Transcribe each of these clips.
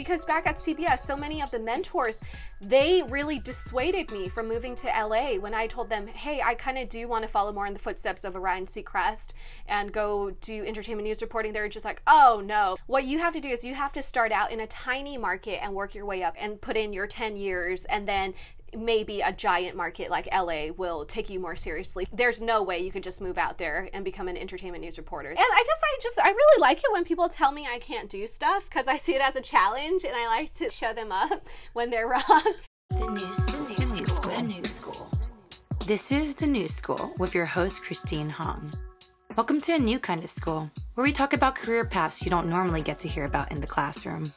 because back at CBS, so many of the mentors, they really dissuaded me from moving to LA when I told them, hey, I kind of do want to follow more in the footsteps of Ryan Seacrest and go do entertainment news reporting. They're just like, oh no. What you have to do is you have to start out in a tiny market and work your way up and put in your 10 years and then maybe a giant market like LA will take you more seriously. There's no way you could just move out there and become an entertainment news reporter. And I guess I just, I really like it when people tell me I can't do stuff because I see it as a challenge and I like to show them up when they're wrong. The News, the news, the news School. The News School. This is The News School with your host, Christine Hong. Welcome to a new kind of school where we talk about career paths you don't normally get to hear about in the classroom.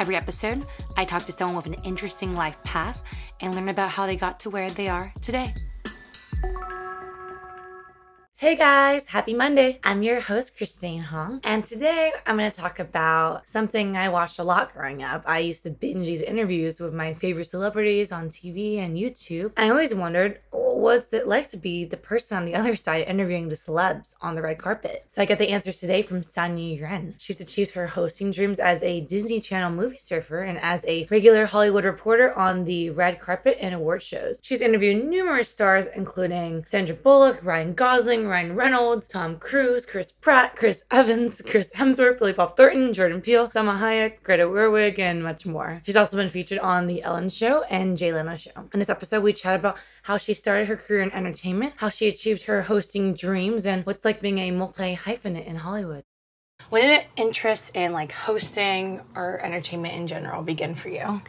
Every episode, I talk to someone with an interesting life path and learn about how they got to where they are today. Hey guys, happy Monday. I'm your host, Christine Hong, and today I'm going to talk about something I watched a lot growing up. I used to binge these interviews with my favorite celebrities on TV and YouTube. I always wondered, what's it like to be the person on the other side interviewing the celebs on the red carpet? So I get the answers today from Sanyee Yuan. She's achieved her hosting dreams as a Disney Channel movie surfer and as a regular Hollywood reporter on the red carpet and award shows. She's interviewed numerous stars, including Sandra Bullock, Ryan Gosling, Ryan Reynolds, Tom Cruise, Chris Pratt, Chris Evans, Chris Hemsworth, Billy Bob Thornton, Jordan Peele, Salma Hayek, Greta Gerwig, and much more. She's also been featured on The Ellen Show and Jay Leno Show. In this episode, we chat about how she started her career in entertainment, how she achieved her hosting dreams, and what's like being a multi hyphenate in Hollywood. When did interest in like hosting or entertainment in general begin for you?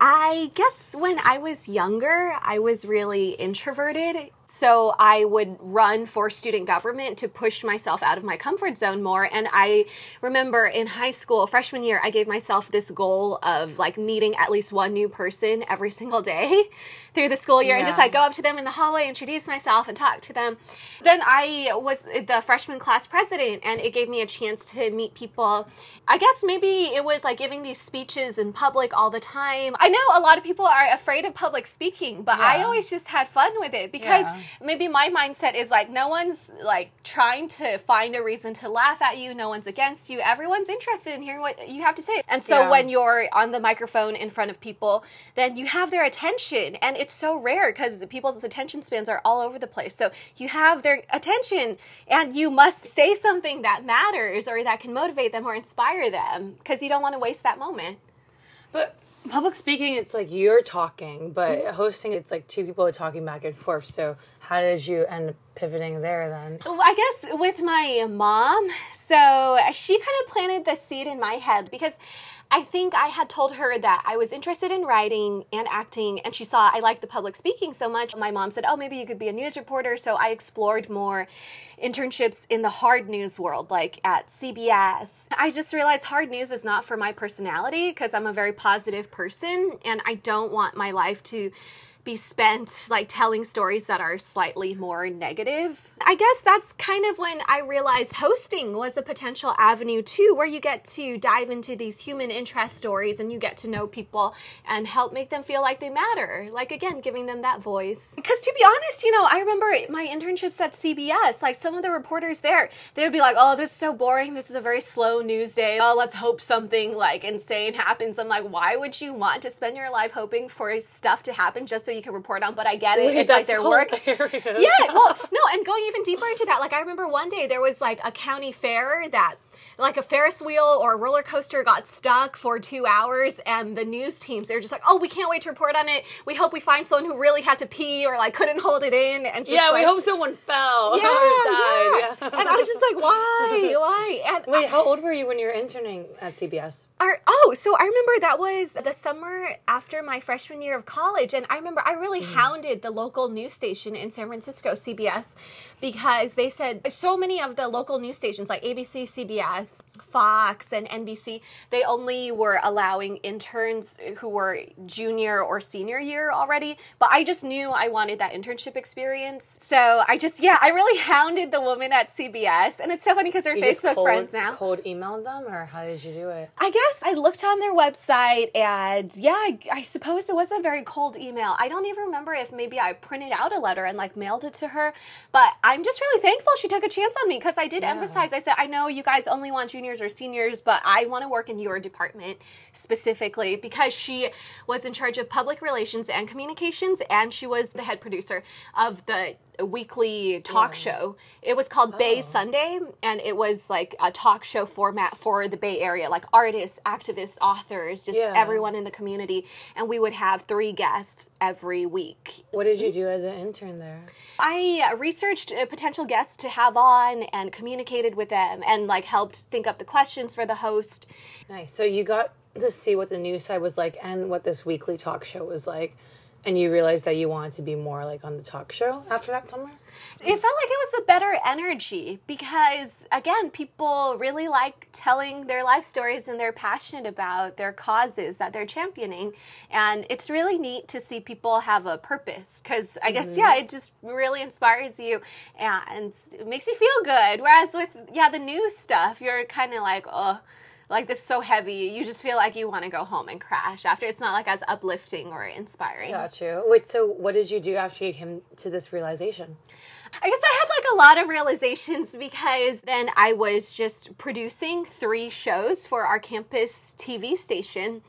I guess when I was younger, I was really introverted so I would run for student government to push myself out of my comfort zone more. And I remember in high school, freshman year, I gave myself this goal of like meeting at least one new person every single day through the school year yeah. and just like go up to them in the hallway, introduce myself and talk to them. Then I was the freshman class president and it gave me a chance to meet people. I guess maybe it was like giving these speeches in public all the time. I know a lot of people are afraid of public speaking, but yeah. I always just had fun with it because yeah maybe my mindset is like no one's like trying to find a reason to laugh at you no one's against you everyone's interested in hearing what you have to say and so when you're on the microphone in front of people then you have their attention and it's so rare because people's attention spans are all over the place. So you have their attention and you must say something that matters or that can motivate them or inspire them because you don't want to waste that moment. But public speaking it's like you're talking but hosting it's like two people are talking back and forth. So how did you end up pivoting there then i guess with my mom so she kind of planted the seed in my head because I think I had told her that I was interested in writing and acting, and she saw I liked the public speaking so much. My mom said, Oh, maybe you could be a news reporter. So I explored more internships in the hard news world, like at CBS. I just realized hard news is not for my personality because I'm a very positive person, and I don't want my life to be spent like telling stories that are slightly more negative. I guess that's kind of when I realized hosting was a potential avenue too, where you get to dive into these human interest stories and you get to know people and help make them feel like they matter. Like, again, giving them that voice. Because to be honest, you know, I remember my internships at CBS, like some of the reporters there, they would be like, oh, this is so boring. This is a very slow news day. Oh, let's hope something like insane happens. I'm like, why would you want to spend your life hoping for stuff to happen just so you can report on, but I get it. Wait, it's like their work. Hilarious. Yeah, well, no, and going even deeper into that, like I remember one day there was like a county fair that like a Ferris wheel or a roller coaster got stuck for two hours, and the news teams they're just like, "Oh, we can't wait to report on it. We hope we find someone who really had to pee or like couldn't hold it in." And yeah, like, we hope someone fell. Yeah, yeah. yeah. And I was just like, "Why? Why?" And wait, I, how old were you when you were interning at CBS? Our, oh, so I remember that was the summer after my freshman year of college, and I remember I really mm. hounded the local news station in San Francisco, CBS, because they said so many of the local news stations like ABC, CBS, Fox and NBC, they only were allowing interns who were junior or senior year already. But I just knew I wanted that internship experience. So I just, yeah, I really hounded the woman at CBS. And it's so funny because we're you Facebook cold, friends now. Cold emailed them, or how did you do it? I guess I looked on their website and yeah, I, I suppose it was a very cold email. I don't even remember if maybe I printed out a letter and like mailed it to her. But I'm just really thankful she took a chance on me because I did yeah. emphasize, I said, I know you guys only want juniors or seniors, but I want to work in your department specifically because she was in charge of public relations and communications, and she was the head producer of the weekly talk show. It was called Bay Oh. Sunday, and it was like a talk show format for the Bay Area, like artists, activists, authors, just Yeah. everyone in the community. And we would have three guests every week. What did you do as an intern there? I researched uh, potential guests to have on and communicated with them and like helped think up the questions for the host. Nice. So you got to see what the news side was like and what this weekly talk show was like. And you realized that you wanted to be more like on the talk show after that summer? It felt like it was a better energy because, again, people really like telling their life stories and they're passionate about their causes that they're championing. And it's really neat to see people have a purpose because I guess, mm-hmm. yeah, it just really inspires you and it makes you feel good. Whereas with, yeah, the news stuff, you're kind of like, oh, like this is so heavy. You just feel like you want to go home and crash after. It's not like as uplifting or inspiring. Got you. Wait, so what did you do after you came to this realization? I guess I had like a lot of realizations because then I was just producing three shows for our campus TV station.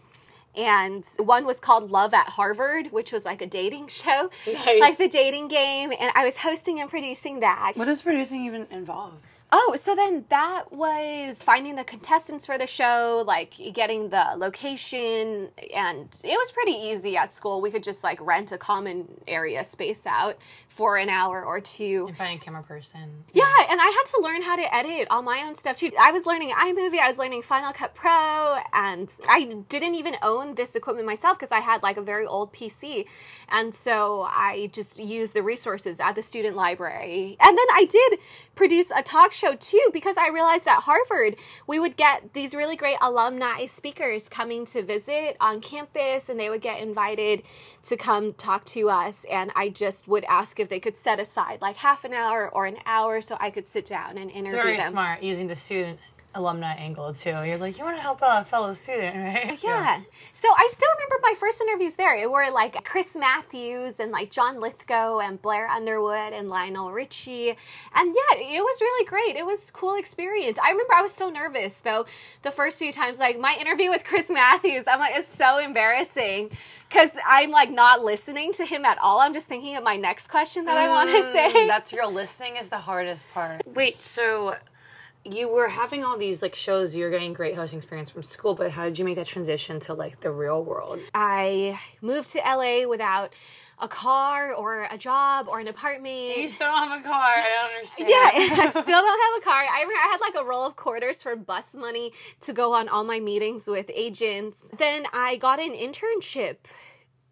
And one was called Love at Harvard, which was like a dating show, Nice. like the dating game. And I was hosting and producing that. What does producing even involve? Oh, so then that was finding the contestants for the show, like getting the location, and it was pretty easy at school. We could just like rent a common area space out for an hour or two. And find a camera person. Yeah, and I had to learn how to edit all my own stuff too. I was learning iMovie, I was learning Final Cut Pro, and I didn't even own this equipment myself because I had like a very old PC. And so I just used the resources at the student library. And then I did produce a talk show too because I realized at Harvard we would get these really great alumni speakers coming to visit on campus and they would get invited to come talk to us and I just would ask if they could set aside like half an hour or an hour so I could sit down and interview very them. smart using the student alumni angle too. You're like, you want to help a fellow student, right? Yeah. So I still remember my first interviews there. It were like Chris Matthews and like John Lithgow and Blair Underwood and Lionel Richie. And yeah, it was really great. It was a cool experience. I remember I was so nervous though the first few times. Like my interview with Chris Matthews, I'm like, it's so embarrassing. Cause I'm like not listening to him at all. I'm just thinking of my next question that I want to say. Mm, That's real. Listening is the hardest part. Wait, so you were having all these like shows, you're getting great hosting experience from school, but how did you make that transition to like the real world? I moved to LA without a car or a job or an apartment. You still don't have a car. I don't understand. Yeah, I still don't have a car. I I had like a roll of quarters for bus money to go on all my meetings with agents. Then I got an internship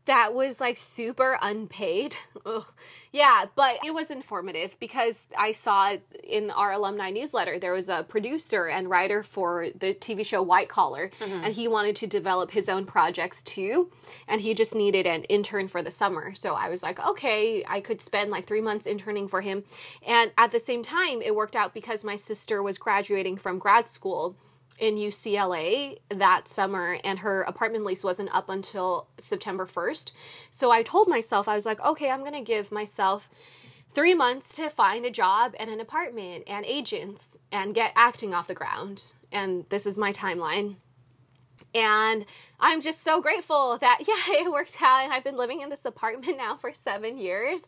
that was like super unpaid. Ugh. Yeah, but it was informative because I saw in our alumni newsletter there was a producer and writer for the TV show White Collar, mm-hmm. and he wanted to develop his own projects too, and he just needed an intern for the summer. So I was like, okay, I could spend like three months interning for him, and at the same time, it worked out because my sister was graduating from grad school in UCLA that summer and her apartment lease wasn't up until September 1st. So I told myself, I was like, okay, I'm going to give myself three months to find a job and an apartment and agents and get acting off the ground. And this is my timeline. And I'm just so grateful that, yeah, it worked out. And I've been living in this apartment now for seven years.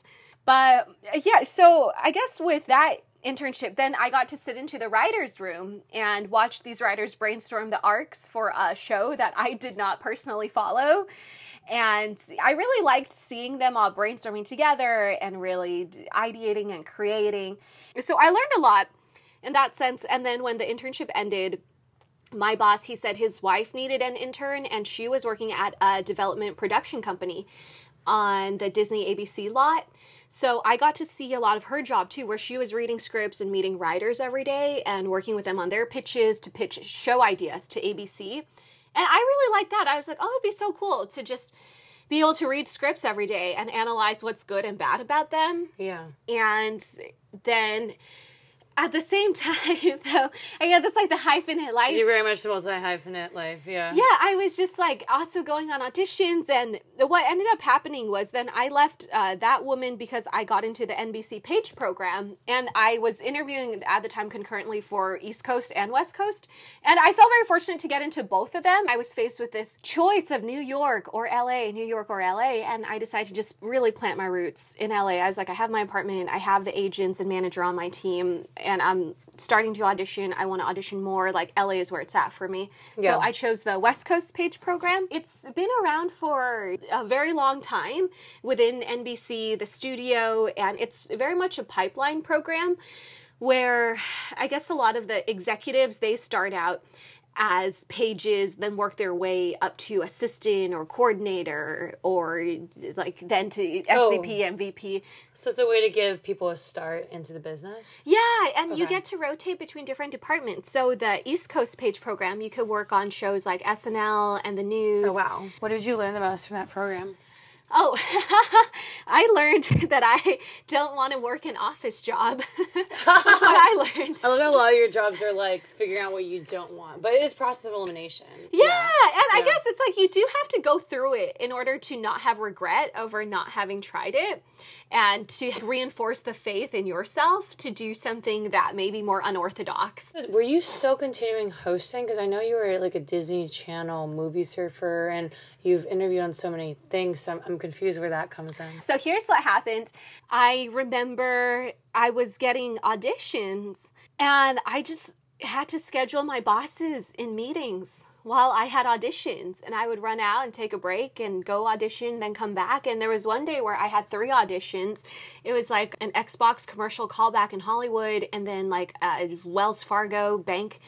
But yeah, so I guess with that internship, then I got to sit into the writer's room and watch these writers brainstorm the arcs for a show that I did not personally follow. And I really liked seeing them all brainstorming together and really ideating and creating. So I learned a lot in that sense. And then when the internship ended, my boss, he said his wife needed an intern and she was working at a development production company on the Disney ABC lot. So I got to see a lot of her job too, where she was reading scripts and meeting writers every day and working with them on their pitches to pitch show ideas to ABC. And I really liked that. I was like, oh, it'd be so cool to just be able to read scripts every day and analyze what's good and bad about them. Yeah. And then at the same time, though, I got this like the hyphenate life. You're very much the multi hyphenate life, yeah. Yeah, I was just like also going on auditions, and what ended up happening was then I left uh, that woman because I got into the NBC Page program, and I was interviewing at the time concurrently for East Coast and West Coast, and I felt very fortunate to get into both of them. I was faced with this choice of New York or LA, New York or LA, and I decided to just really plant my roots in LA. I was like, I have my apartment, I have the agents and manager on my team and I'm starting to audition. I want to audition more. Like LA is where it's at for me. Yeah. So I chose the West Coast Page program. It's been around for a very long time within NBC, the studio, and it's very much a pipeline program where I guess a lot of the executives they start out as pages then work their way up to assistant or coordinator or like then to SVP, oh. MVP. So it's a way to give people a start into the business. Yeah, and you get to rotate between different departments. So the East Coast page program, you could work on shows like SNL and the oh, news. Oh, wow. What did you learn the most from that program? Oh, I learned that I don't want to work an office job. That's what I learned. I love a lot of your jobs are like figuring out what you don't want, but it is process of elimination. Yeah, and I guess it's like you do have to go through it in order to not have regret over not having tried it and to reinforce the faith in yourself to do something that may be more unorthodox. Were you still continuing hosting? Because I know you were like a Disney Channel movie surfer, and you've interviewed on so many things. So I'm, I'm confused where that comes in. So here's what happened. I remember I was getting auditions and I just had to schedule my bosses in meetings while I had auditions and I would run out and take a break and go audition then come back and there was one day where I had three auditions. It was like an Xbox commercial callback in Hollywood and then like a Wells Fargo bank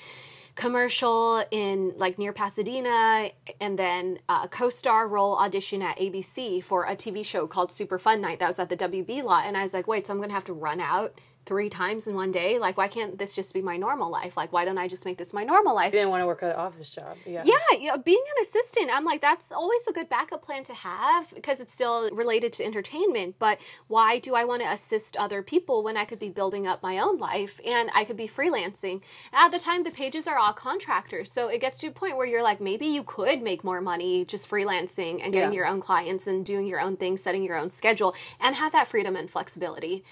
commercial in like near Pasadena, and then uh, a co-star role audition at ABC for a TV show called Super Fun Night that was at the WB lot. And I was like, wait, so I'm gonna have to run out three times in one day? Like, why can't this just be my normal life? Like, why don't I just make this my normal life? didn't want to work at an office job. Yeah. Yeah, you know, being an assistant, I'm like, that's always a good backup plan to have because it's still related to entertainment. But why do I want to assist other people when I could be building up my own life and I could be freelancing? At the time, the pages are all contractors. So it gets to a point where you're like, maybe you could make more money just freelancing and getting Yeah. your own clients and doing your own thing, setting your own schedule, and have that freedom and flexibility.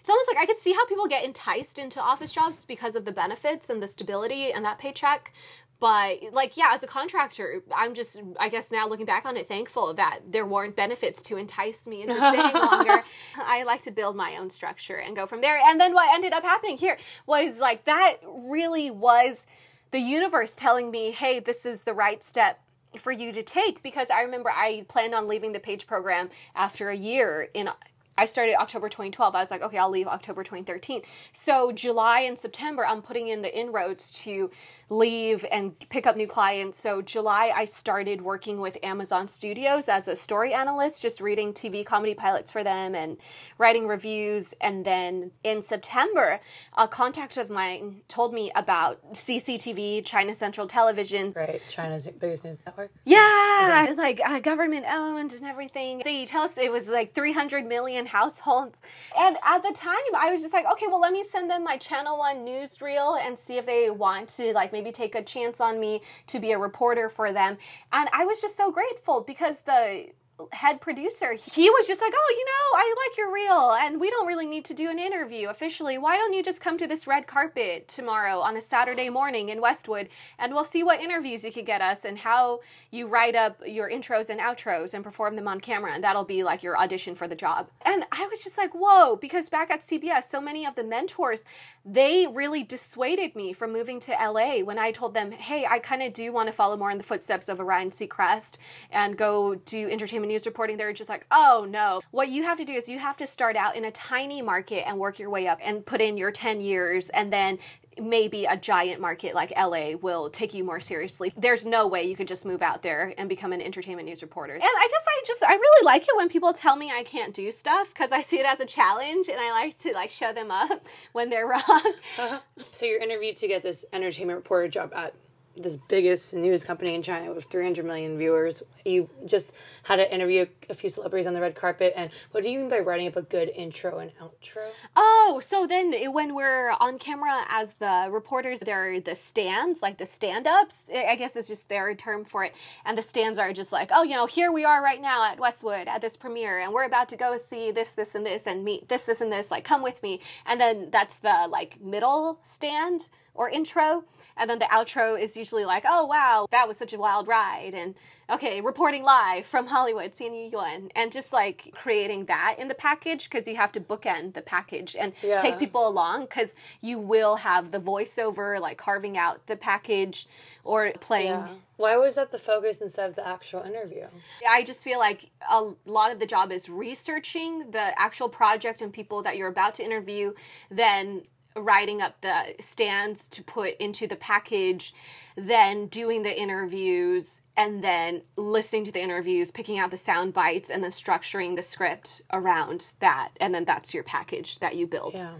It's almost like I could see how people get enticed into office jobs because of the benefits and the stability and that paycheck. But like, yeah, as a contractor, I'm just, I guess now looking back on it, thankful that there weren't benefits to entice me into staying longer. I like to build my own structure and go from there. And then what ended up happening here was like that really was the universe telling me, hey, this is the right step for you to take because I remember I planned on leaving the page program after a year in I started October 2012. I was like, okay, I'll leave October 2013. So July and September, I'm putting in the inroads to leave and pick up new clients. So July, I started working with Amazon Studios as a story analyst, just reading TV comedy pilots for them and writing reviews. And then in September, a contact of mine told me about CCTV, China Central Television, Right. China's biggest news network. yeah, like uh, government owned and everything. They tell us it was like 300 million households. And at the time, I was just like, okay, well, let me send them my Channel One newsreel and see if they want to like maybe take a chance on me to be a reporter for them. And I was just so grateful because the head producer he was just like oh you know i like your reel and we don't really need to do an interview officially. Why don't you just come to this red carpet tomorrow on a saturday morning in westwood and we'll see what interviews you could get us and how you write up your intros and outros and perform them on camera and that'll be like your audition for the job. And i was just like whoa because back at cbs so many of the mentors they really dissuaded me from moving to la when i told them hey i kind of do want to follow more in the footsteps of orion seacrest and go do entertainment news reporting they're just like oh no what you have to do is you have to start out in a tiny market and work your way up and put in your 10 years and then maybe a giant market like LA will take you more seriously. There's no way you could just move out there and become an entertainment news reporter. And I guess I just I really like it when people tell me I can't do stuff because I see it as a challenge and I like to like show them up when they're wrong. Uh-huh. So you're interviewed to get this entertainment reporter job at this biggest news company in China with 300 million viewers. You just had to interview a few celebrities on the red carpet. And what do you mean by writing up a good intro and outro? Oh, so then when we're on camera as the reporters, there are the stands, like the stand ups. I guess it's just their term for it. And the stands are just like, oh, you know, here we are right now at Westwood at this premiere, and we're about to go see this, this, and this, and meet this, this, and this. Like, come with me. And then that's the like middle stand or intro. And then the outro is usually like, oh wow, that was such a wild ride. And okay, reporting live from Hollywood, Sanyee Yuan. And just like creating that in the package because you have to bookend the package and Yeah. take people along because you will have the voiceover like carving out the package or playing. Yeah. Why was that the focus instead of the actual interview? I just feel like a lot of the job is researching the actual project and people that you're about to interview, then writing up the stands to put into the package, then doing the interviews, and then listening to the interviews, picking out the sound bites, and then structuring the script around that. And then that's your package that you build. Yeah.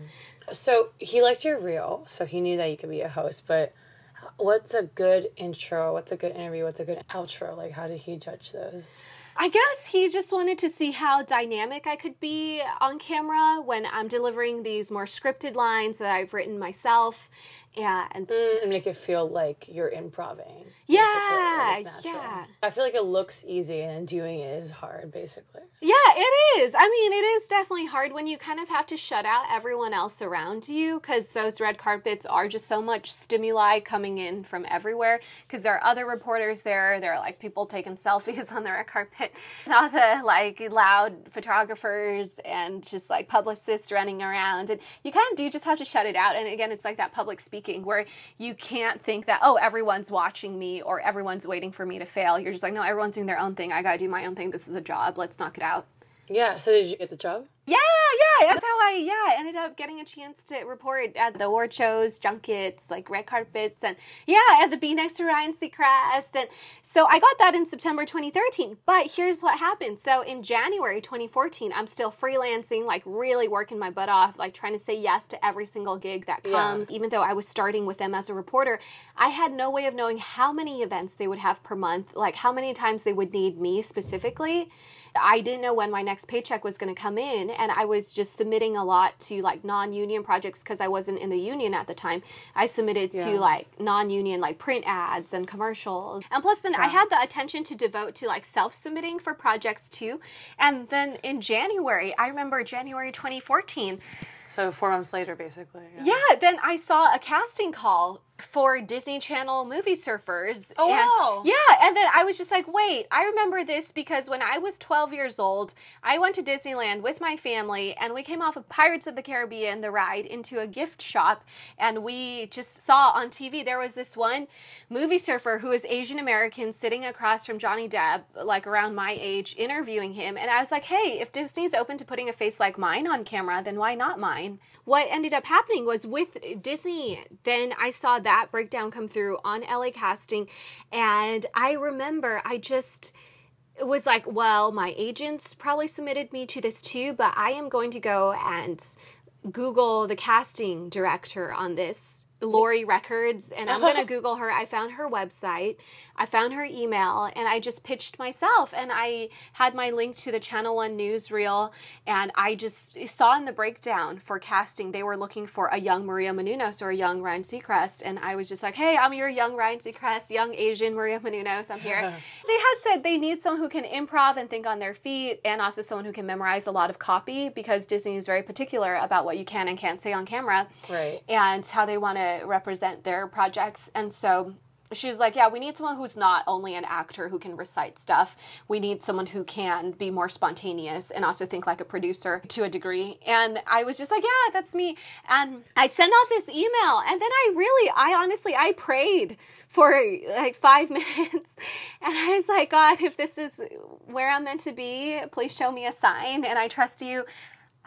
So he liked your reel, so he knew that you could be a host. But what's a good intro? What's a good interview? What's a good outro? Like, how did he judge those? I guess he just wanted to see how dynamic I could be on camera when I'm delivering these more scripted lines that I've written myself. Yeah, and mm, To make it feel like you're improving. Yeah, yeah. I feel like it looks easy and doing it is hard, basically. yeah, it is. I mean, it is definitely hard when you kind of have to shut out everyone else around you because those red carpets are just so much stimuli coming in from everywhere. Because there are other reporters there, there are like people taking selfies on the red carpet, and all the like loud photographers and just like publicists running around. And you kind of do just have to shut it out. And again, it's like that public speaking where you can't think that, oh, everyone's watching me or everyone's waiting for me to fail. You're just like, no, everyone's doing their own thing. I got to do my own thing. This is a job. Let's knock it out. Yeah. So did you get the job? Yeah, yeah, that's how I yeah ended up getting a chance to report at the award shows, junkets, like red carpets, and yeah, at the Be Next to Ryan Seacrest, and so I got that in September 2013. But here's what happened: so in January 2014, I'm still freelancing, like really working my butt off, like trying to say yes to every single gig that Yeah. comes. Even though I was starting with them as a reporter, I had no way of knowing how many events they would have per month, like how many times they would need me specifically. I didn't know when my next paycheck was going to come in, and I was just submitting a lot to like non-union projects because I wasn't in the union at the time. I submitted Yeah. to like non-union like print ads and commercials, and plus then I had the attention to devote to like self-submitting for projects too. And then in January, I remember January 2014. So four months later, basically. Yeah, then I saw a casting call for Disney Channel movie surfers. Oh, and- wow. Yeah, and then I was just like, wait, I remember this because when I was 12 years old, I went to Disneyland with my family and we came off of Pirates of the Caribbean, the ride, into a gift shop. And we just saw on TV there was this one movie surfer who was Asian American sitting across from Johnny Depp, like around my age, interviewing him. And I was like, hey, if Disney's open to putting a face like mine on camera, then why not mine? What ended up happening was with Disney, then I saw that breakdown come through on LA Casting. And I remember I just was like, well, my agents probably submitted me to this too, but I am going to go and Google the casting director on this. Lori Records, and I'm gonna Google her. I found her website, I found her email, and I just pitched myself. And I had my link to the Channel One newsreel, and I just saw in the breakdown for casting they were looking for a young Maria Menounos or a young Ryan Seacrest, and I was just like, hey, I'm your young Ryan Seacrest, young Asian Maria Menounos. I'm here. they had said they need someone who can improv and think on their feet, and also someone who can memorize a lot of copy because Disney is very particular about what you can and can't say on camera Right. and how they want to represent their projects. And so she was like, Yeah, we need someone who's not only an actor who can recite stuff. We need someone who can be more spontaneous and also think like a producer to a degree. And I was just like, Yeah, that's me. And I sent off this email, and then I really, I honestly, I prayed for like five minutes. And I was like, God, if this is where I'm meant to be, please show me a sign, and I trust you.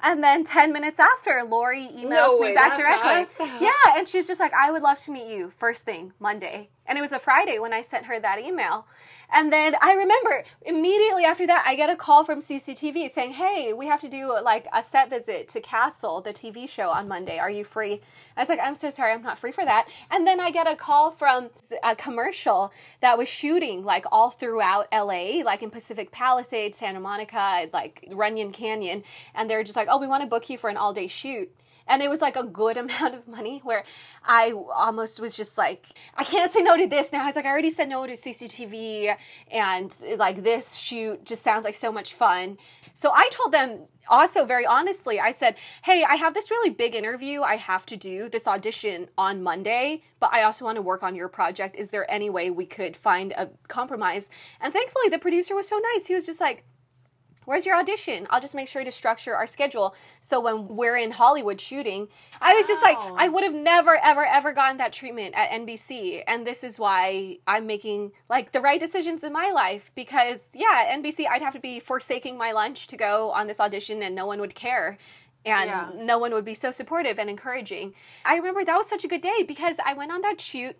And then 10 minutes after, Lori emails No me way, back directly. fast? Yeah, and she's just like, I would love to meet you first thing Monday. And it was a Friday when I sent her that email. And then I remember immediately after that, I get a call from CCTV saying, Hey, we have to do like a set visit to Castle, the TV show on Monday. Are you free? I was like, I'm so sorry, I'm not free for that. And then I get a call from a commercial that was shooting like all throughout LA, like in Pacific Palisades, Santa Monica, like Runyon Canyon. And they're just like, Oh, we want to book you for an all day shoot and it was like a good amount of money where I almost was just like, I can't say no to this now. I was like, I already said no to CCTV, and like this shoot just sounds like so much fun. So I told them also very honestly, I said, Hey, I have this really big interview I have to do, this audition on Monday, but I also want to work on your project. Is there any way we could find a compromise? And thankfully, the producer was so nice. He was just like, Where's your audition? I'll just make sure to structure our schedule so when we're in Hollywood shooting, I was just like, I would have never, ever, ever gotten that treatment at NBC. And this is why I'm making like the right decisions in my life because, yeah, NBC, I'd have to be forsaking my lunch to go on this audition and no one would care and yeah. no one would be so supportive and encouraging. I remember that was such a good day because I went on that shoot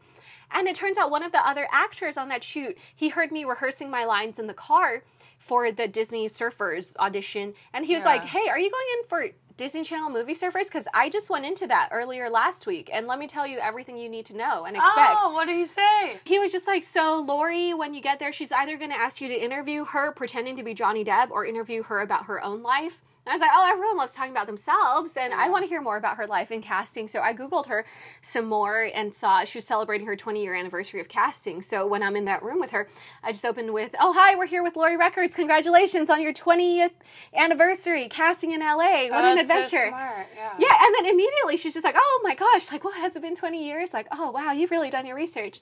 and it turns out one of the other actors on that shoot, he heard me rehearsing my lines in the car for the Disney Surfers audition. And he was yeah. like, Hey, are you going in for Disney Channel Movie Surfers? Because I just went into that earlier last week. And let me tell you everything you need to know and expect. Oh, what did he say? He was just like, So, Lori, when you get there, she's either going to ask you to interview her pretending to be Johnny Depp or interview her about her own life. And I was like, oh, everyone loves talking about themselves, and. I want to hear more about her life in casting. So I Googled her some more and saw she was celebrating her 20 year anniversary of casting. So when I'm in that room with her, I just opened with, oh, hi, we're here with Lori Records. Congratulations on your 20th anniversary casting in LA. What oh, an adventure. So smart. Yeah. yeah. And then immediately she's just like, oh my gosh, like, what has it been 20 years? Like, oh, wow, you've really done your research.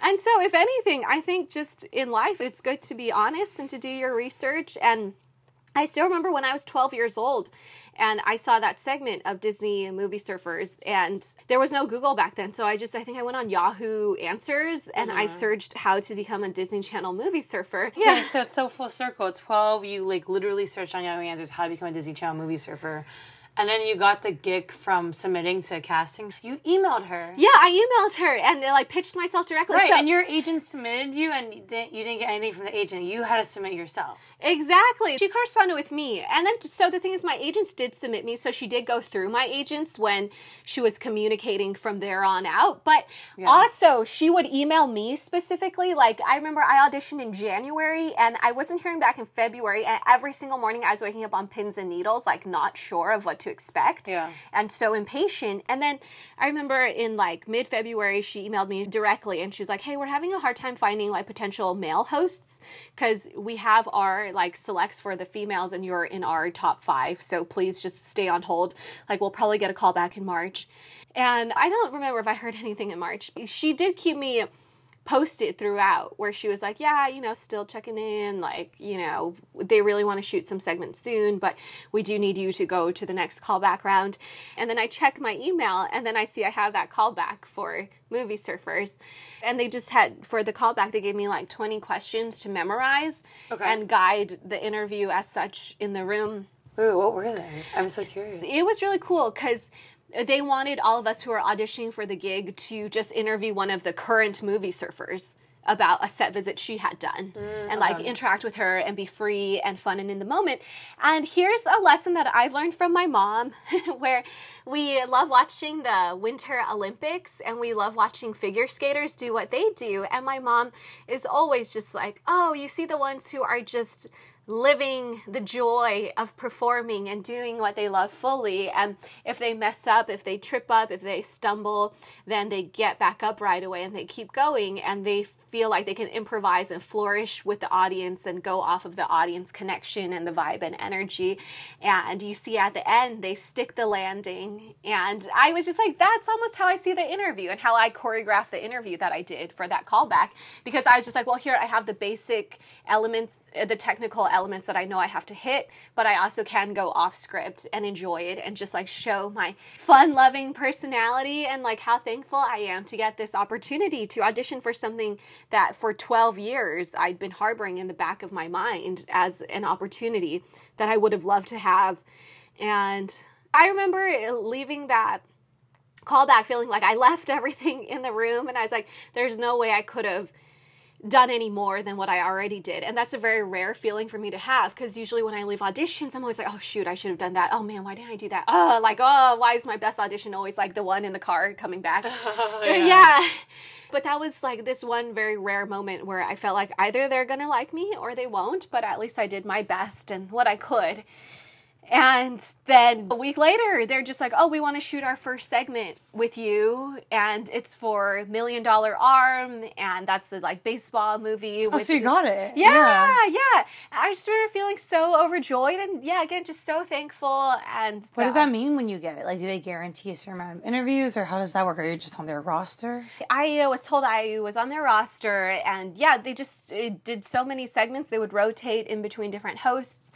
And so, if anything, I think just in life, it's good to be honest and to do your research and I still remember when I was 12 years old and I saw that segment of Disney movie surfers and there was no Google back then. So I just, I think I went on Yahoo Answers and I uh-huh. searched how to become a Disney Channel movie surfer. Yeah. so it's so full circle. At 12, you like literally searched on Yahoo Answers how to become a Disney Channel movie surfer. And then you got the gig from submitting to casting. You emailed her. Yeah, I emailed her and uh, like pitched myself directly. Right, so, and your agent submitted you, and you didn't, you didn't get anything from the agent. You had to submit yourself. Exactly. She corresponded with me, and then so the thing is, my agents did submit me, so she did go through my agents when she was communicating from there on out. But yeah. also, she would email me specifically. Like I remember, I auditioned in January, and I wasn't hearing back in February, and every single morning I was waking up on pins and needles, like not sure of what to expect. Yeah. And so impatient. And then I remember in like mid February, she emailed me directly and she was like, Hey, we're having a hard time finding like potential male hosts because we have our like selects for the females and you're in our top five. So please just stay on hold. Like we'll probably get a call back in March. And I don't remember if I heard anything in March. She did keep me posted throughout where she was like, Yeah, you know, still checking in. Like, you know, they really want to shoot some segments soon, but we do need you to go to the next callback round. And then I check my email and then I see I have that callback for movie surfers. And they just had, for the callback, they gave me like 20 questions to memorize okay. and guide the interview as such in the room. Ooh, what were they? I'm so curious. It was really cool because they wanted all of us who are auditioning for the gig to just interview one of the current movie surfers about a set visit she had done mm, and like interact with her and be free and fun and in the moment. And here's a lesson that I've learned from my mom where we love watching the Winter Olympics and we love watching figure skaters do what they do. And my mom is always just like, oh, you see the ones who are just living the joy of performing and doing what they love fully. And if they mess up, if they trip up, if they stumble, then they get back up right away and they keep going and they feel like they can improvise and flourish with the audience and go off of the audience connection and the vibe and energy. And you see at the end, they stick the landing. And I was just like, that's almost how I see the interview and how I choreograph the interview that I did for that callback. Because I was just like, well, here I have the basic elements Uh, the technical elements that I know I have to hit, but I also can go off script and enjoy it and just like show my fun loving personality and like how thankful I am to get this opportunity to audition for something that for 12 years I'd been harboring in the back of my mind as an opportunity that I would have loved to have. And I remember leaving that callback feeling like I left everything in the room and I was like, there's no way I could have done any more than what I already did. And that's a very rare feeling for me to have because usually when I leave auditions, I'm always like, oh shoot, I should have done that. Oh man, why didn't I do that? Oh, like, oh, why is my best audition always like the one in the car coming back? yeah. yeah. But that was like this one very rare moment where I felt like either they're gonna like me or they won't, but at least I did my best and what I could. And then a week later, they're just like, oh, we want to shoot our first segment with you. And it's for Million Dollar Arm. And that's the like baseball movie. Oh, so you got it. Yeah, yeah. yeah. I just started feeling so overjoyed. And yeah, again, just so thankful. And what does that mean when you get it? Like, do they guarantee a certain amount of interviews or how does that work? Are you just on their roster? I uh, was told I was on their roster. And yeah, they just did so many segments. They would rotate in between different hosts.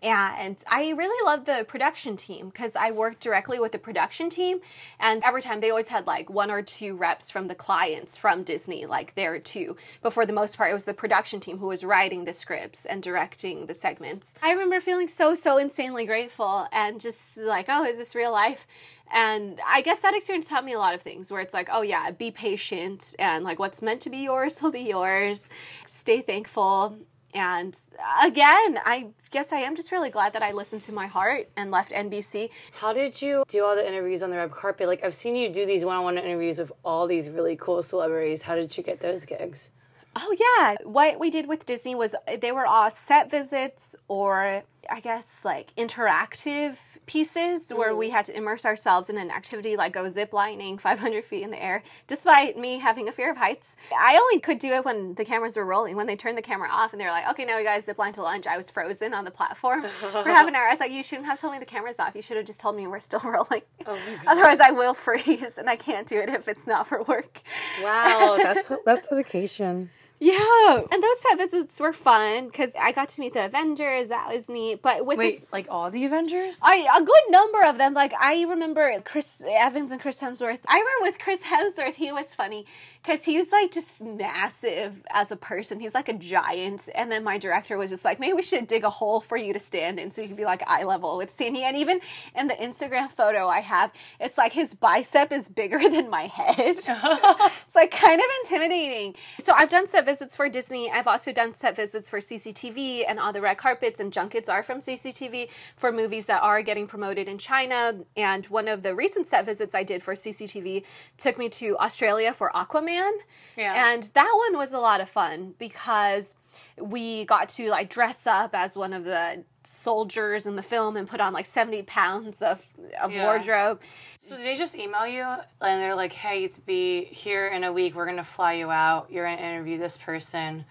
And I really love the production team because I worked directly with the production team. And every time they always had like one or two reps from the clients from Disney, like there too. But for the most part, it was the production team who was writing the scripts and directing the segments. I remember feeling so, so insanely grateful and just like, oh, is this real life? And I guess that experience taught me a lot of things where it's like, oh yeah, be patient and like what's meant to be yours will be yours. Stay thankful and again, I guess I am just really glad that I listened to my heart and left NBC. How did you do all the interviews on the red carpet? Like, I've seen you do these one on one interviews with all these really cool celebrities. How did you get those gigs? Oh, yeah. What we did with Disney was they were all set visits or I guess like interactive pieces where we mm. had to immerse ourselves in an activity like go zip lining 500 feet in the air, despite me having a fear of heights. I only could do it when the cameras were rolling. When they turned the camera off and they were like, okay, now you guys zip line to lunch, I was frozen on the platform for half an hour. I was like, you shouldn't have told me the camera's off. You should have just told me we're still rolling. Oh Otherwise, I will freeze and I can't do it if it's not for work. Wow, that's that's dedication. Yeah, and those set visits were fun because I got to meet the Avengers. That was neat. But with wait, this, like all the Avengers, I a good number of them. Like I remember Chris Evans and Chris Hemsworth. I remember with Chris Hemsworth, he was funny because he's like just massive as a person. He's like a giant. And then my director was just like, maybe we should dig a hole for you to stand in so you can be like eye level with Sandy. And even in the Instagram photo I have, it's like his bicep is bigger than my head. it's like kind of intimidating. So I've done set visits for Disney. I've also done set visits for CCTV and all the red carpets and junkets are from CCTV for movies that are getting promoted in China. And one of the recent set visits I did for CCTV took me to Australia for Aquaman yeah. And that one was a lot of fun because we got to like dress up as one of the soldiers in the film and put on like 70 pounds of, of yeah. wardrobe. So did they just email you and they're like, hey, to be here in a week, we're going to fly you out. You're going to interview this person.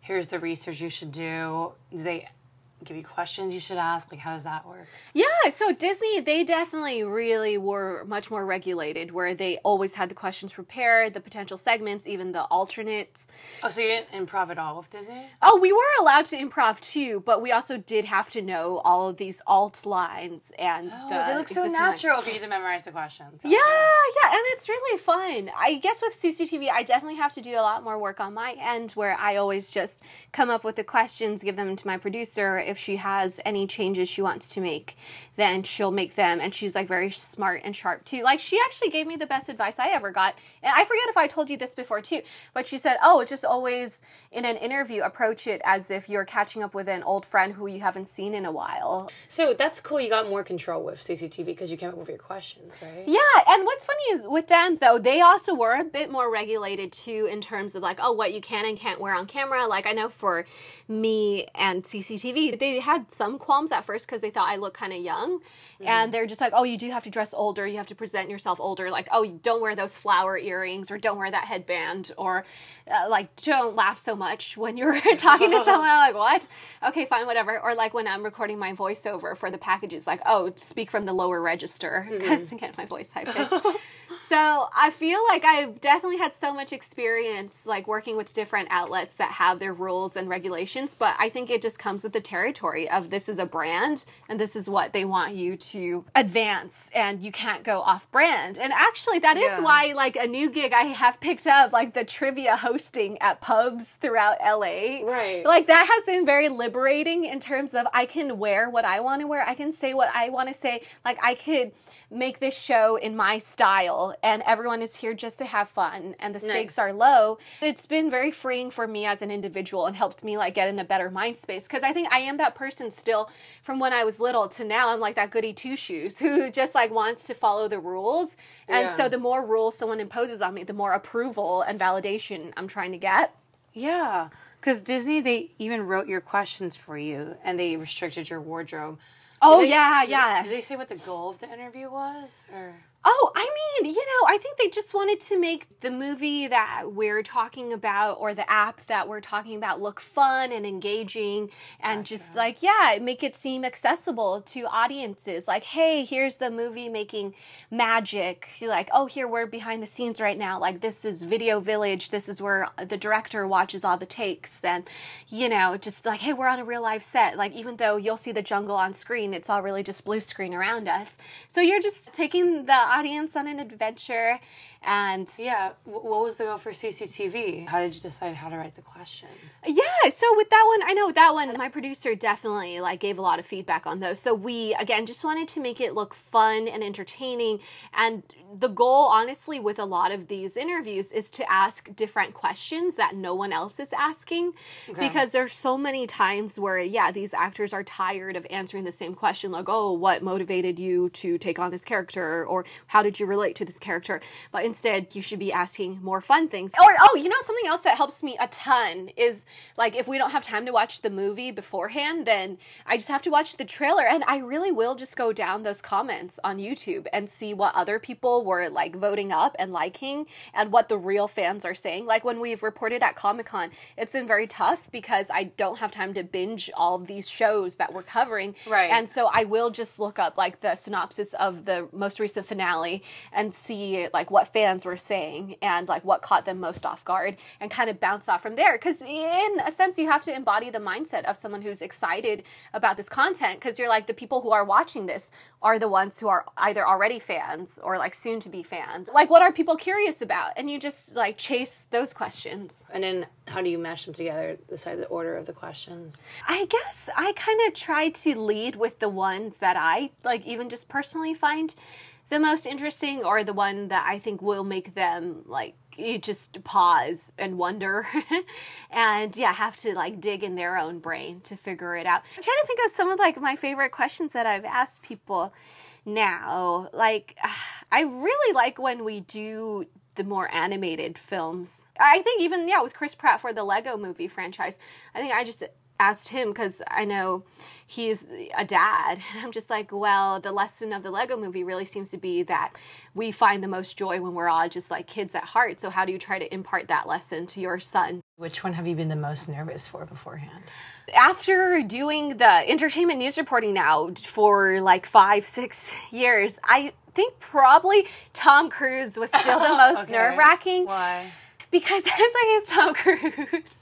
Here's the research you should do. Did they give you questions you should ask? Like, how does that work? Yeah, so Disney, they definitely really were much more regulated, where they always had the questions prepared, the potential segments, even the alternates. Oh, so you didn't improv at all with Disney? Oh, we were allowed to improv too, but we also did have to know all of these alt lines and oh, the. They look so natural lines. for you to memorize the questions. Yeah, yeah, and it's really fun. I guess with CCTV, I definitely have to do a lot more work on my end, where I always just come up with the questions, give them to my producer if she has any changes she wants to make, then she'll make them. And she's like very smart and sharp too. Like she actually gave me the best advice I ever got. And I forget if I told you this before too, but she said, Oh, just always in an interview, approach it as if you're catching up with an old friend who you haven't seen in a while. So that's cool. You got more control with CCTV because you came up with your questions, right? Yeah. And what's funny is with them though, they also were a bit more regulated too in terms of like, oh, what you can and can't wear on camera. Like I know for me and CCTV. They had some qualms at first because they thought I looked kind of young. Mm-hmm. And they're just like, oh, you do have to dress older. You have to present yourself older. Like, oh, don't wear those flower earrings or don't wear that headband or uh, like don't laugh so much when you're talking to someone. I'm like, what? Okay, fine, whatever. Or like when I'm recording my voiceover for the packages, like, oh, speak from the lower register because mm-hmm. again, my voice high pitch. so I feel like I've definitely had so much experience like working with different outlets that have their rules and regulations, but I think it just comes with the territory of this is a brand and this is what they want you to advance and you can't go off brand. And actually that is Yeah. why like a new gig I have picked up like the trivia hosting at pubs throughout LA. Right. Like that has been very liberating in terms of I can wear what I want to wear. I can say what I want to say. Like I could make this show in my style and everyone is here just to have fun and the stakes Nice. are low. It's been very freeing for me as an individual and helped me like get in a better mind space because I think I am that person still from when I was little to now I'm like that goody two shoes who just like wants to follow the rules. And Yeah. so the more rules someone imposes on me, the more approval and validation I'm trying to get. Yeah, because Disney they even wrote your questions for you, and they restricted your wardrobe. Oh Did they- yeah, did- yeah. Did they say what the goal of the interview was? Or Oh, I mean, you know, I think they just wanted to make the movie that we're talking about or the app that we're talking about look fun and engaging and just like, yeah, make it seem accessible to audiences. Like, hey, here's the movie making magic. Like, oh, here we're behind the scenes right now. Like, this is Video Village. This is where the director watches all the takes. And, you know, just like, hey, we're on a real life set. Like, even though you'll see the jungle on screen, it's all really just blue screen around us. So you're just taking the audience on an adventure and yeah, what was the goal for CCTV? How did you decide how to write the questions? yeah so with that one i know that one my producer definitely like gave a lot of feedback on those. So we again just wanted to make it look fun and entertaining. And the goal honestly with a lot of these interviews is to ask different questions that no one else is asking. Because there's so many times where yeah these actors are tired of answering the same question like oh what motivated you to take on this character? or how did you relate to this character? But instead you should be asking more fun things. Or oh you know something else that helps me a ton is like if we don't have time to watch the movie beforehand then i just have to watch the trailer. And i really will just go down those comments on youtube and see what other people were like voting up and liking and what the real fans are saying. Like when we've reported at comic-con it's been very tough because i don't have time to binge all of these shows that we're covering. Right. and so I will just look up like the synopsis of the most recent finale and see like what fans were saying and like what caught them most off guard and kind of bounce off from there. Because in a sense, you have to embody the mindset of someone who's excited about this content because you're like the people who are watching this are the ones who are either already fans or like soon to be fans. Like, what are people curious about? And you just like chase those questions. And then how do you mash them together? Decide the order of the questions. I guess I kind of try to lead with the ones that I like, even just personally find the most interesting, or the one that I think will make them like you just pause and wonder, and yeah, have to like dig in their own brain to figure it out. I'm trying to think of some of like my favorite questions that I've asked people now. Like, I really like when we do the more animated films. I think even yeah with Chris Pratt for the Lego Movie franchise. I think I just asked him because I know he's a dad, and I'm just like, well, the lesson of the Lego Movie really seems to be that we find the most joy when we're all just like kids at heart. So how do you try to impart that lesson to your son? Which one have you been the most nervous for beforehand? after doing the entertainment news reporting now for like five, six years, I think probably Tom Cruise was still the most Okay. nerve wracking Why? because as I is Tom Cruise,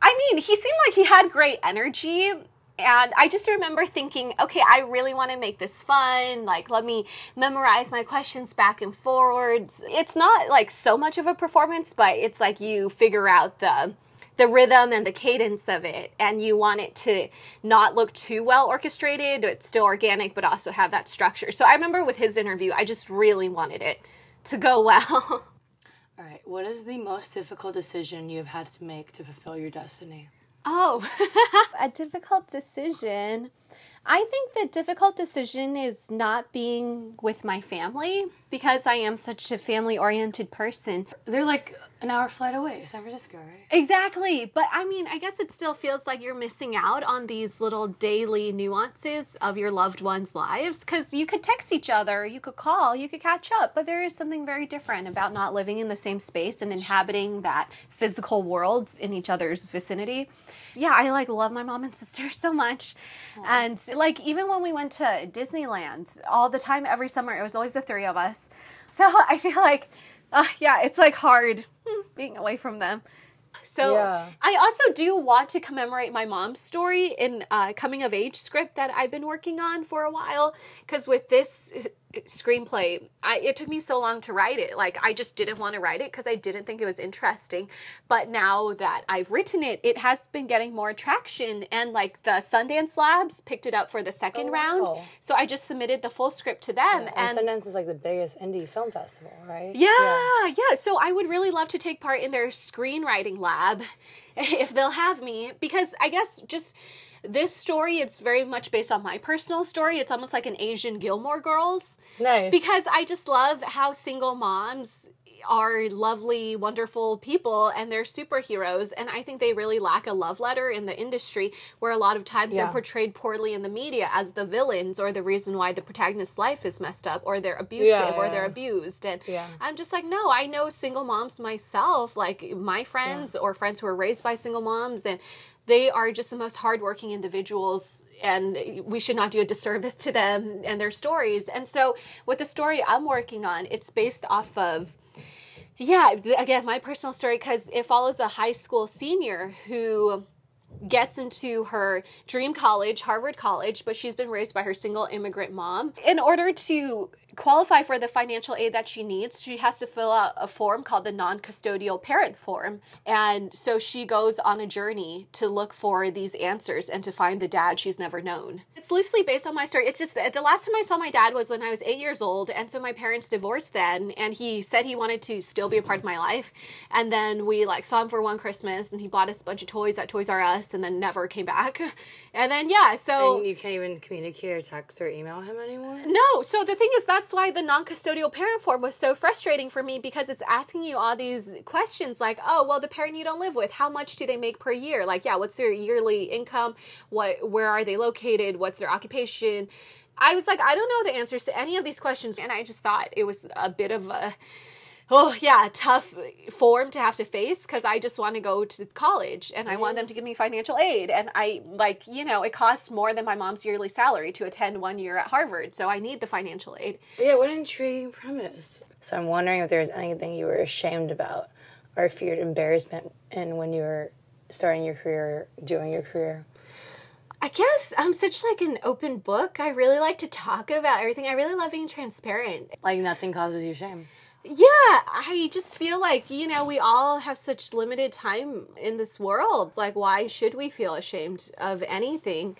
I mean, he seemed like he had great energy. And I just remember thinking, okay, I really want to make this fun. Like, let me memorize my questions back and forwards. It's not like so much of a performance, but it's like you figure out the the rhythm and the cadence of it and you want it to not look too well orchestrated it's still organic but also have that structure so i remember with his interview i just really wanted it to go well All right. What is the most difficult decision you have had to make to fulfill your destiny? Oh, a difficult decision. I think the difficult decision is not being with my family because I am such a family oriented person. They're like an hour flight away, San Francisco, right? Exactly. But I mean, I guess it still feels like you're missing out on these little daily nuances of your loved ones' lives because you could text each other, you could call, you could catch up, but there is something very different about not living in the same space and inhabiting that physical world in each other's vicinity. Yeah, I like love my mom and sister so much. And like even when we went to Disneyland all the time every summer, it was always the three of us. So I feel like, uh, yeah, it's like hard being away from them. So Yeah. I also do want to commemorate my mom's story in uh, coming of age script that I've been working on for a while. Because with this screenplay, I, it took me so long to write it. Like I just didn't want to write it because I didn't think it was interesting. But now that I've written it, it has been getting more traction, and like the Sundance Labs picked it up for the second Oh, round. wow. So I just submitted the full script to them, And and Sundance is like the biggest indie film festival, right? yeah, yeah, So I would really love to take part in their screenwriting lab if they'll have me because I guess just this story it's very much based on my personal story. It's almost like an Asian Gilmore Girls Nice. because I just love how single moms are lovely, wonderful people and they're superheroes. And I think they really lack a love letter in the industry where a lot of times Yeah. they're portrayed poorly in the media as the villains or the reason why the protagonist's life is messed up or they're abusive Yeah, or they're abused. And Yeah. I'm just like, no, I know single moms myself, like my friends or friends who are raised by single moms, and they are just the most hardworking individuals. And we should not do a disservice to them and their stories. And so, with the story I'm working on, it's based off of yeah, again, my personal story because it follows a high school senior who gets into her dream college, Harvard College, but she's been raised by her single immigrant mom. In order to qualify for the financial aid that she needs, she has to fill out a form called the non custodial parent form. And so she goes on a journey to look for these answers and to find the dad she's never known. It's loosely based on my story. It's just the last time I saw my dad was when I was eight years old. And so my parents divorced then. And he said he wanted to still be a part of my life. And then we like saw him for one Christmas and he bought us a bunch of toys at Toys R Us and then never came back. And then, yeah, so. And you can't even communicate or text or email him anymore? No, so the thing is, that's why the non custodial parent form was so frustrating for me because it's asking you all these questions like, oh, well, the parent you don't live with, how much do they make per year? Like, yeah, what's their yearly income? What, where are they located? What's their occupation? I was like, I don't know the answers to any of these questions. And I just thought it was a bit of a, oh, yeah, tough form to have to face because I just want to go to college and I want them to give me financial aid. And I, like, you know, it costs more than my mom's yearly salary to attend one year at Harvard. So I need the financial aid. Yeah, what an intriguing premise. So I'm wondering if there's anything you were ashamed about or feared embarrassment in when you were starting your career, doing your career. I guess I'm such like an open book. I really like to talk about everything. I really love being transparent. Like nothing causes you shame. Yeah, I just feel like, you know, we all have such limited time in this world. Like, why should we feel ashamed of anything?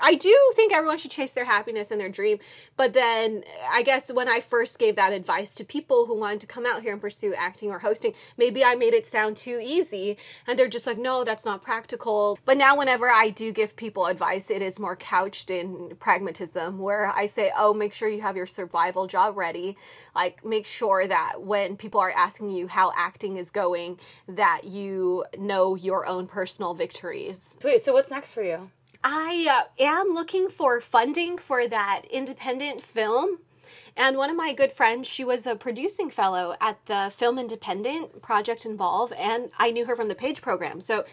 I do think everyone should chase their happiness and their dream. But then I guess when I first gave that advice to people who wanted to come out here and pursue acting or hosting, maybe I made it sound too easy. And they're just like, no, that's not practical. But now, whenever I do give people advice, it is more couched in pragmatism, where I say, oh, make sure you have your survival job ready. Like, make sure that when people are asking you how acting is going, that you know your own personal victories. Sweet. So what's next for you? I uh, am looking for funding for that independent film. And one of my good friends, she was a producing fellow at the Film Independent Project Involve, and I knew her from the Page program. So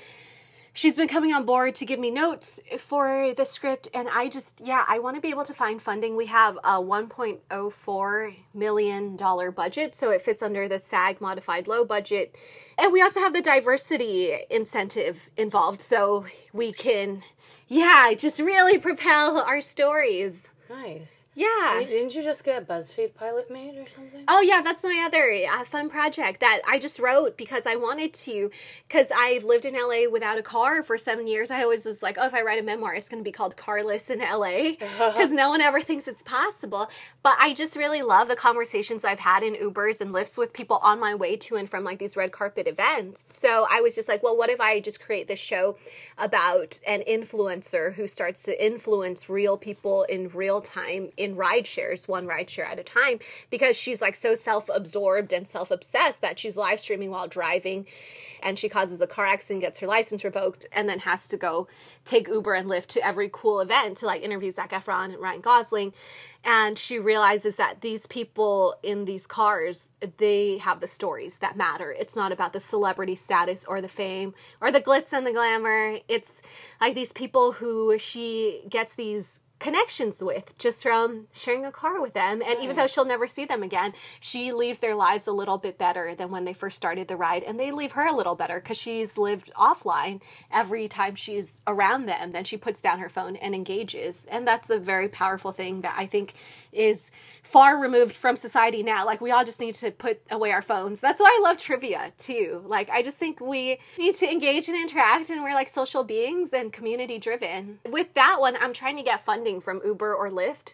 she's been coming on board to give me notes for the script. And I just, yeah, I want to be able to find funding. We have a $1.04 million budget, so it fits under the SAG modified low budget. And we also have the diversity incentive involved, so we can yeah, just really propel our stories. Nice. Yeah. Didn't you just get a BuzzFeed pilot made or something? Oh yeah, that's my other uh, fun project that I just wrote because I wanted to. Because I've lived in LA without a car for seven years. I always was like, oh, if I write a memoir, it's going to be called Carless in LA because no one ever thinks it's possible. But I just really love the conversations I've had in Ubers and Lyfts with people on my way to and from like these red carpet events. So I was just like, well, what if I just create this show about an influencer who starts to influence real people in real time in ride shares, one ride share at a time, because she's like so self absorbed and self obsessed that she's live streaming while driving and she causes a car accident, gets her license revoked, and then has to go take Uber and Lyft to every cool event to like interview Zac Efron and Ryan Gosling. And she realizes that these people in these cars, they have the stories that matter. It's not about the celebrity status or the fame or the glitz and the glamour. It's like these people who she gets these connections with just from sharing a car with them. And even though she'll never see them again, she leaves their lives a little bit better than when they first started the ride. And they leave her a little better because she's lived offline every time she's around them. Then she puts down her phone and engages. And that's a very powerful thing that I think is far removed from society now. Like we all just need to put away our phones. That's why I love trivia too. Like I just think we need to engage and interact and we're like social beings and community driven. With that one, I'm trying to get funding from Uber or Lyft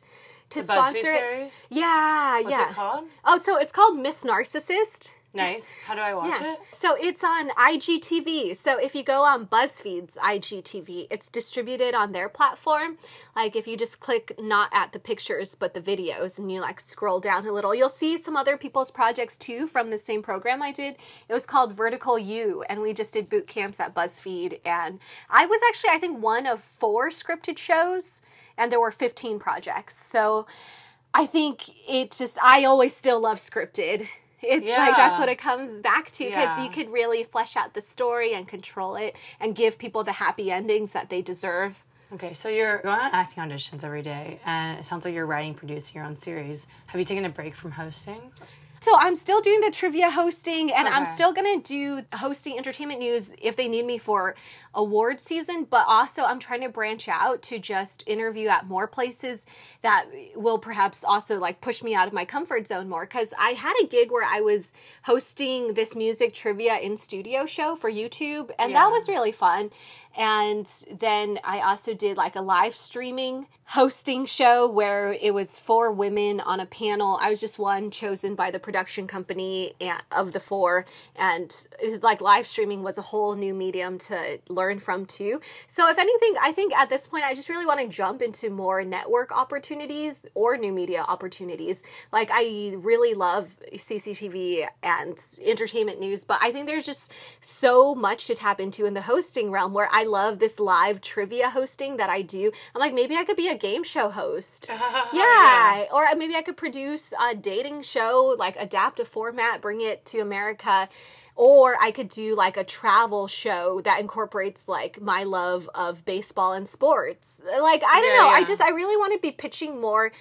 to The BuzzFeed sponsor it. series? Yeah, What's yeah. it called? Oh, so it's called Miss Narcissist. Nice. How do I watch Yeah. it? So it's on IGTV. So if you go on BuzzFeed's IGTV, it's distributed on their platform. Like if you just click not at the pictures but the videos and you like scroll down a little, you'll see some other people's projects too from the same program I did. It was called Vertical U and we just did boot camps at BuzzFeed and I was actually I think one of four scripted shows and there were 15 projects. So I think it just I always still love scripted. It's like that's what it comes back to because Yeah. you could really flesh out the story and control it and give people the happy endings that they deserve. Okay, so you're going on acting auditions every day, and it sounds like you're writing, producing your own series. Have you taken a break from hosting? So I'm still doing the trivia hosting and I'm still going to do hosting entertainment news if they need me for award season, but also I'm trying to branch out to just interview at more places that will perhaps also like push me out of my comfort zone more cuz I had a gig where I was hosting this music trivia in studio show for YouTube and Yeah. that was really fun. And then I also did like a live streaming hosting show where it was four women on a panel. I was just one chosen by the production company of the four. And like live streaming was a whole new medium to learn from too. So, if anything, I think at this point, I just really want to jump into more network opportunities or new media opportunities. Like, I really love CCTV and entertainment news, but I think there's just so much to tap into in the hosting realm where I love this live trivia hosting that I do. I'm like, maybe I could be a game show host. yeah. Or uh, maybe I could produce a dating show, like adapt a format, bring it to America. Or I could do like a travel show that incorporates like my love of baseball and sports. Like, I don't Yeah, know. I just, I really want to be pitching more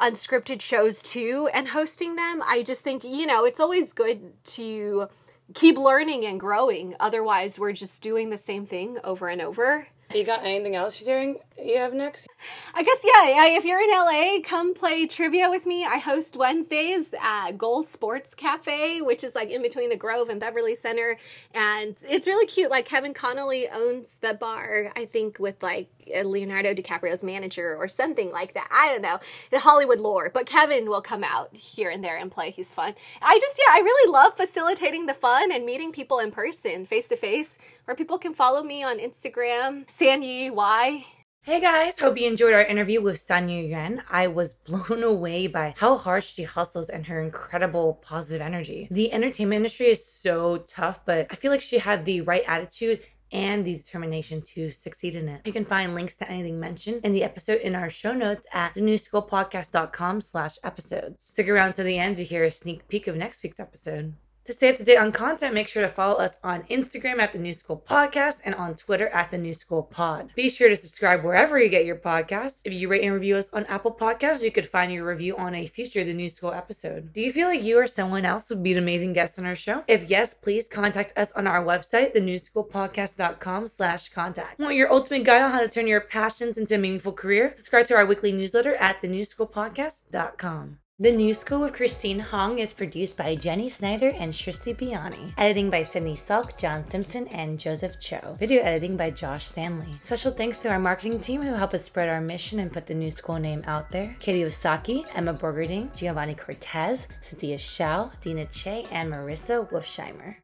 unscripted shows too and hosting them. I just think, you know, it's always good to keep learning and growing. Otherwise, we're just doing the same thing over and over. You got anything else you're doing? You have next? I guess yeah. If you're in LA, come play trivia with me. I host Wednesdays at Goal Sports Cafe, which is like in between the Grove and Beverly Center, and it's really cute. Like Kevin Connolly owns the bar, I think, with like Uh, Leonardo DiCaprio's manager or something like that. I don't know the Hollywood lore, but Kevin will come out here and there and play. He's fun. I just yeah, I really love facilitating the fun and meeting people in person, face to face, where people can follow me on Instagram, San Yi Y. Hey guys, hope you enjoyed our interview with Sanyee Yuan. I was blown away by how hard she hustles and her incredible positive energy. The entertainment industry is so tough, but I feel like she had the right attitude and the determination to succeed in it. You can find links to anything mentioned in the episode in our show notes at thenewschoolpodcast.com slash episodes. Stick around to the end to hear a sneak peek of next week's episode. To stay up to date on content, make sure to follow us on Instagram at the New School Podcast and on Twitter at the New School Pod. Be sure to subscribe wherever you get your podcasts. If you rate and review us on Apple Podcasts, you could find your review on a future The New School episode. Do you feel like you or someone else would be an amazing guest on our show? If yes, please contact us on our website, thenewschoolpodcast.com slash contact. Want your ultimate guide on how to turn your passions into a meaningful career? Subscribe to our weekly newsletter at thenewschoolpodcast.com. The New School with Christine Hong is produced by Jenny Snyder and Shristi Biani. Editing by Sydney Salk, John Simpson, and Joseph Cho. Video editing by Josh Stanley. Special thanks to our marketing team who help us spread our mission and put the New School name out there. Katie Osaki, Emma Borgerding, Giovanni Cortez, Cynthia Shao, Dina Che, and Marissa Wolfsheimer.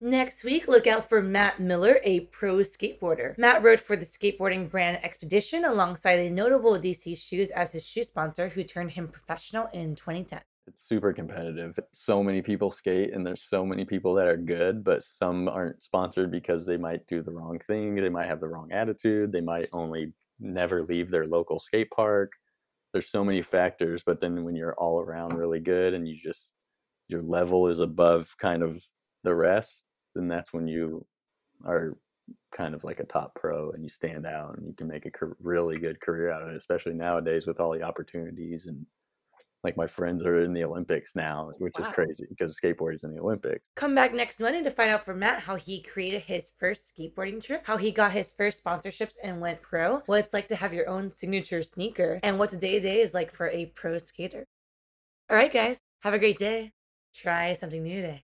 Next week, look out for Matt Miller, a pro skateboarder. Matt rode for the skateboarding brand Expedition alongside a notable DC Shoes as his shoe sponsor, who turned him professional in 2010. It's super competitive. So many people skate, and there's so many people that are good, but some aren't sponsored because they might do the wrong thing. They might have the wrong attitude. They might only never leave their local skate park. There's so many factors, but then when you're all around really good and you just, your level is above kind of the rest, then that's when you are kind of like a top pro and you stand out and you can make a really good career out of it, especially nowadays with all the opportunities and like my friends are in the Olympics now, which is crazy because skateboarding's in the Olympics. Come back next Monday to find out from Matt how he created his first skateboarding trip, how he got his first sponsorships and went pro, what it's like to have your own signature sneaker, and what the day to day is like for a pro skater. All right, guys, have a great day. Try something new today.